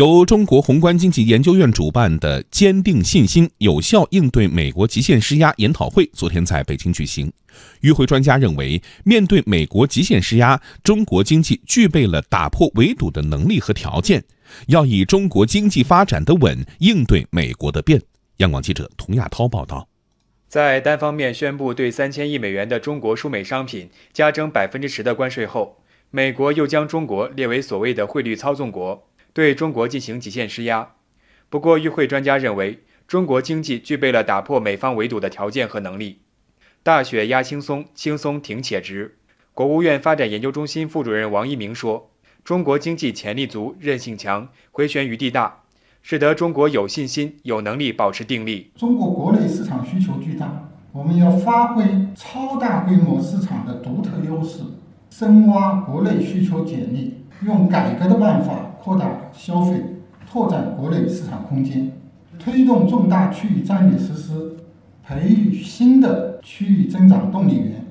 由中国宏观经济研究院主办的“坚定信心，有效应对美国极限施压”研讨会昨天在北京举行。与会专家认为，面对美国极限施压，中国经济具备了打破围堵的能力和条件，要以中国经济发展的稳应对美国的变。央广记者童亚涛报道。在单方面宣布对三千亿美元的中国输美商品加征百分之十的关税后，美国又将中国列为所谓的汇率操纵国。对中国进行极限施压。不过，与会专家认为，中国经济具备了打破美方围堵的条件和能力。大雪压轻松，轻松挺且直。国务院发展研究中心副主任王一鸣说：“中国经济潜力足，韧性强，回旋余地大，使得中国有信心、有能力保持定力。中国国内市场需求巨大，我们要发挥超大规模市场的独特优势，深挖国内需求潜力，用改革的办法。”扩大消费，拓展国内市场空间，推动重大区域战略实施，培育新的区域增长动力源，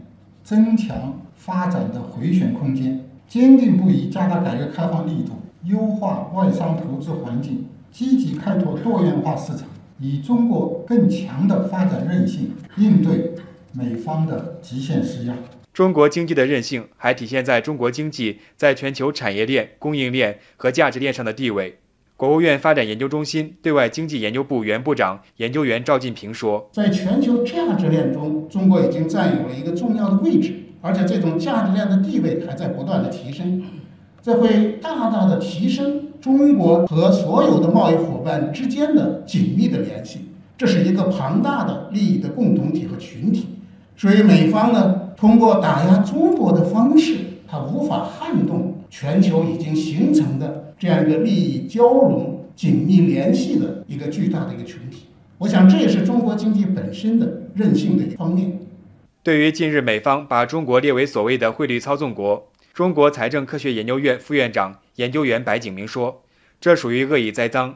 增强发展的回旋空间，坚定不移加大改革开放力度，优化外商投资环境，积极开拓多元化市场，以中国更强的发展韧性应对美方的极限施压。中国经济的韧性还体现在中国经济在全球产业链、供应链和价值链上的地位。国务院发展研究中心对外经济研究部原部长、研究员赵进平说：“在全球价值链中，中国已经占有了一个重要的位置，而且这种价值链的地位还在不断的提升，这会大大的提升中国和所有的贸易伙伴之间的紧密的联系。这是一个庞大的利益的共同体和群体。所以美方呢？”通过打压中国的方式，它无法撼动全球已经形成的这样一个利益交融、紧密联系的一个巨大的一个群体。我想，这也是中国经济本身的韧性的一方面。对于近日美方把中国列为所谓的汇率操纵国，中国财政科学研究院副院长、研究员白景明说：“这属于恶意栽赃，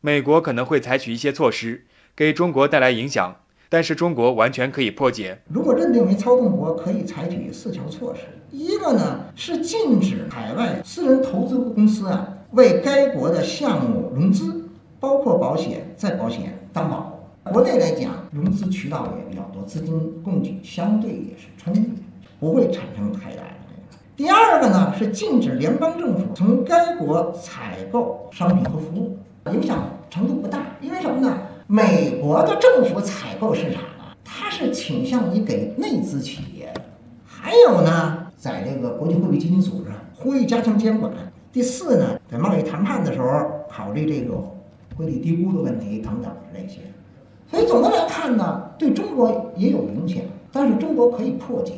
美国可能会采取一些措施，给中国带来影响。”但是中国完全可以破解。如果认定为操纵国，可以采取四条措施。一个呢是禁止海外私人投资公司啊为该国的项目融资，包括保险、再保险担保。国内来讲，融资渠道也比较多，资金供给相对也是充裕，不会产生太大的第二个呢是禁止联邦政府从该国采购商品和服务，影响程度不大，因为什么呢？美国的政府采购市场啊，它是倾向于给内资企业。还有呢，在这个国际货币基金组织呼吁加强监管。第四呢，在贸易谈判的时候考虑这个汇率低估的问题等等这些。所以总的来看呢，对中国也有影响，但是中国可以破解。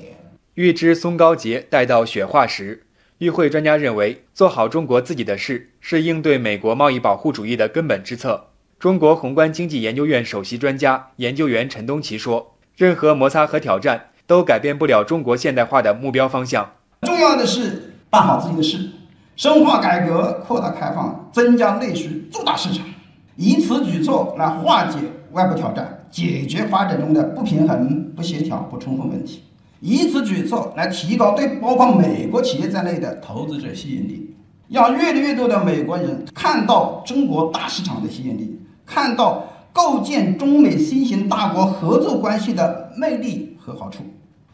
欲知松高节，待到雪化时。与会专家认为，做好中国自己的事是应对美国贸易保护主义的根本之策。中国宏观经济研究院首席专家、研究员陈东奇说：“任何摩擦和挑战都改变不了中国现代化的目标方向。重要的是办好自己的事，深化改革、扩大开放、增加内需、做大市场，以此举措来化解外部挑战，解决发展中的不平衡、不协调、不充分问题；以此举措来提高对包括美国企业在内的投资者吸引力，让越来越多的美国人看到中国大市场的吸引力。”看到构建中美新型大国合作关系的魅力和好处，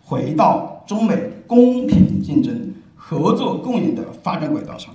回到中美公平竞争、合作共赢的发展轨道上。